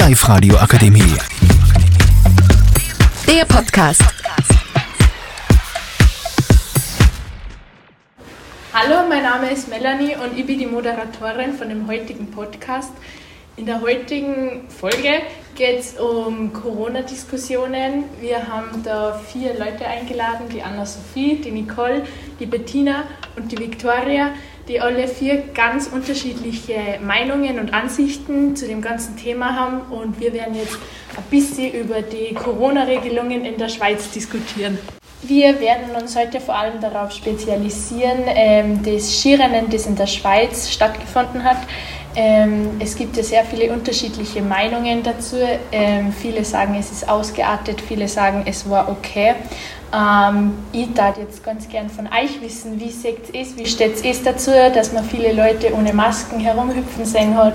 Live Radio Akademie. Der Podcast. Hallo, mein Name ist Melanie und ich bin die Moderatorin von dem heutigen Podcast. In der heutigen Folge geht es um Corona-Diskussionen. Wir haben da vier Leute eingeladen, die Anna-Sophie, die Nicole, die Bettina und die Victoria, die alle vier ganz unterschiedliche Meinungen und Ansichten zu dem ganzen Thema haben. Und wir werden jetzt ein bisschen über die Corona-Regelungen in der Schweiz diskutieren. Wir werden uns heute vor allem darauf spezialisieren, ähm, das Skirennen, das in der Schweiz stattgefunden hat. Ähm, es gibt ja sehr viele unterschiedliche Meinungen dazu. Ähm, viele sagen, es ist ausgeartet, viele sagen, es war okay. Ähm, ich darf jetzt ganz gern von euch wissen, wie seht es, wie steht es dazu, dass man viele Leute ohne Masken herumhüpfen sehen hat.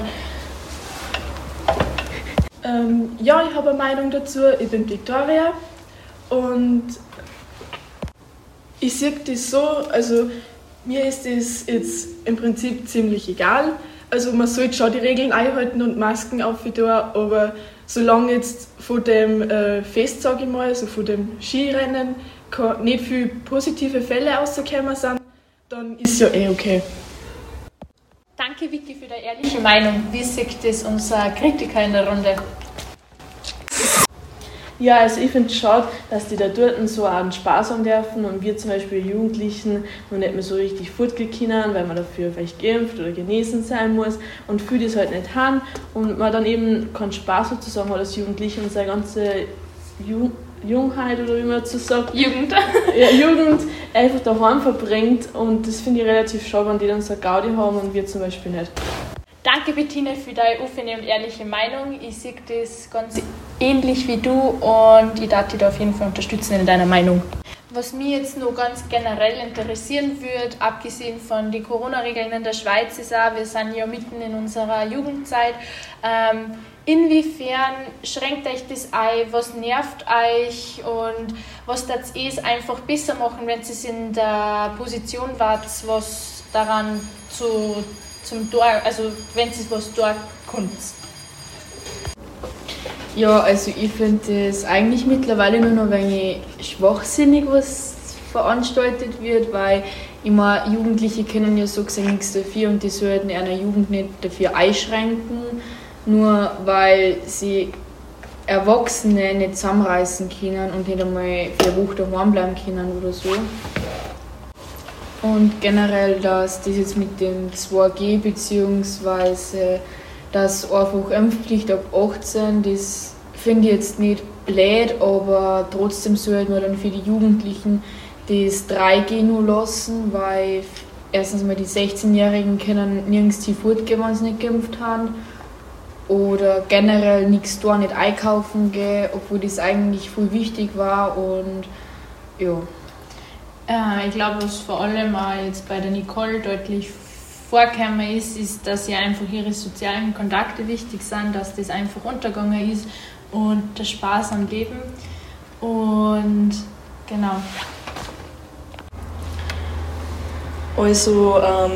Ähm, ja, ich habe eine Meinung dazu. Ich bin Victoria und ich sehe das so, also mir ist das jetzt im Prinzip ziemlich egal. Also man sollte schon die Regeln einhalten und Masken auftun, aber solange jetzt von dem äh, Fest, sage ich mal, also von dem Skirennen, nicht viele positive Fälle rausgekommen sind, dann ist ja eh okay. Danke Vicky für deine ehrliche Meinung. Wie sieht das unser Kritiker in der Runde? Ja, also ich finde es schade, dass die da dort so einen Spaß haben dürfen und wir zum Beispiel Jugendlichen noch nicht mehr so richtig fortgehen können, weil man dafür vielleicht geimpft oder genesen sein muss und viele das halt nicht haben und man dann eben keinen Spaß sozusagen hat als Jugendliche und seine ganze Ju Jungheit oder wie man dazu sagt. Jugend. ja, Jugend einfach daheim verbringt und das finde ich relativ schade, wenn die dann so Gaudi haben und wir zum Beispiel nicht. Danke Bettina für deine offene und ehrliche Meinung. Ich sehe das ganz ähnlich wie du und ich darf dich da auf jeden Fall unterstützen in deiner Meinung. Was mich jetzt noch ganz generell interessieren würde, abgesehen von den Corona-Regeln in der Schweiz, ist auch, wir sind ja mitten in unserer Jugendzeit. Ähm, inwiefern schränkt euch das ein? Was nervt euch? Und was das es einfach besser machen, wenn ihr in der Position wart, was daran zu zum Tor, also wenn sie was dort kommt. Ja, also ich finde es eigentlich mittlerweile nur noch ein wenig schwachsinnig, was veranstaltet wird, weil immer Jugendliche können ja so gesehen nichts dafür und die sollten einer Jugend nicht dafür einschränken, nur weil sie Erwachsene nicht zusammenreißen können und nicht einmal für eine Woche daheim bleiben können oder so. Und generell, dass das jetzt mit dem 2G bzw. das einfach Impfpflicht ab 18, das finde ich jetzt nicht blöd, aber trotzdem sollte man dann für die Jugendlichen das 3G nur lassen, weil erstens mal die 16-Jährigen können nirgends die fortgehen, wenn sie nicht geimpft haben. Oder generell nichts da, nicht einkaufen gehen, obwohl das eigentlich voll wichtig war und ja. Äh, ich glaube, was vor allem auch jetzt bei der Nicole deutlich vorgekommen ist, ist, dass ja einfach ihre sozialen Kontakte wichtig sind, dass das einfach untergegangen ist und der Spaß am Leben. Und genau. Also, ähm,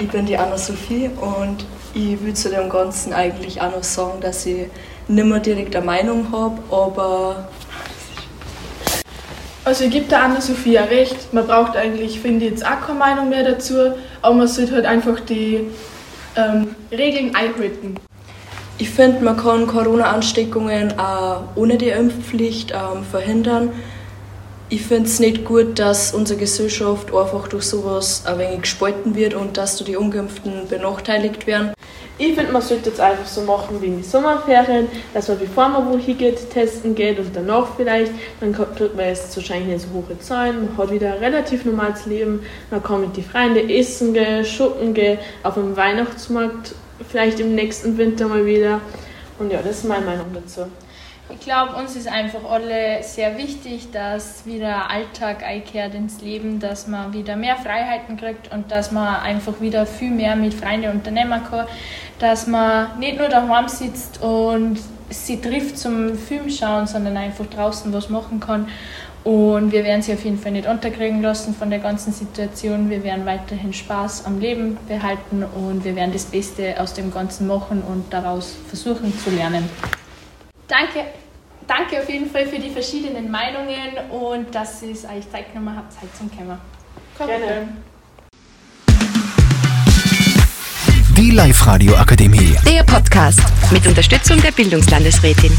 ich bin die Anna-Sophie und ich will zu dem Ganzen eigentlich auch noch sagen, dass ich nicht mehr direkt eine Meinung habe, aber also ich gebe der Anna-Sophia recht, man braucht eigentlich, finde ich, jetzt auch keine Meinung mehr dazu, aber man sollte halt einfach die ähm, Regeln einhalten. Ich finde, man kann Corona-Ansteckungen auch ohne die Impfpflicht ähm, verhindern. Ich finde es nicht gut, dass unsere Gesellschaft einfach durch sowas ein wenig gespalten wird und dass die Ungeimpften benachteiligt werden. Ich finde, man sollte jetzt einfach so machen wie in die Sommerferien, dass man bevor man wo hingeht, testen geht und danach vielleicht, dann kriegt man jetzt wahrscheinlich nicht so hohe Zahlen, man hat wieder ein relativ normales Leben, man kann mit den Freunden essen gehen, shoppen gehen, auf dem Weihnachtsmarkt vielleicht im nächsten Winter mal wieder. Und ja, das ist meine Meinung dazu. Ich glaube, uns ist einfach alle sehr wichtig, dass wieder Alltag einkehrt ins Leben, dass man wieder mehr Freiheiten kriegt und dass man einfach wieder viel mehr mit Freunden unternehmen kann, dass man nicht nur daheim sitzt und sie trifft zum Film schauen, sondern einfach draußen was machen kann. Und wir werden sie auf jeden Fall nicht unterkriegen lassen von der ganzen Situation. Wir werden weiterhin Spaß am Leben behalten und wir werden das Beste aus dem Ganzen machen und daraus versuchen zu lernen. Danke, danke auf jeden Fall für die verschiedenen Meinungen und dass ihr es euch Zeit genommen habt, Zeit zum Kämmer. Gerne. Die Live-Radio Akademie. Der Podcast mit Unterstützung der Bildungslandesrätin.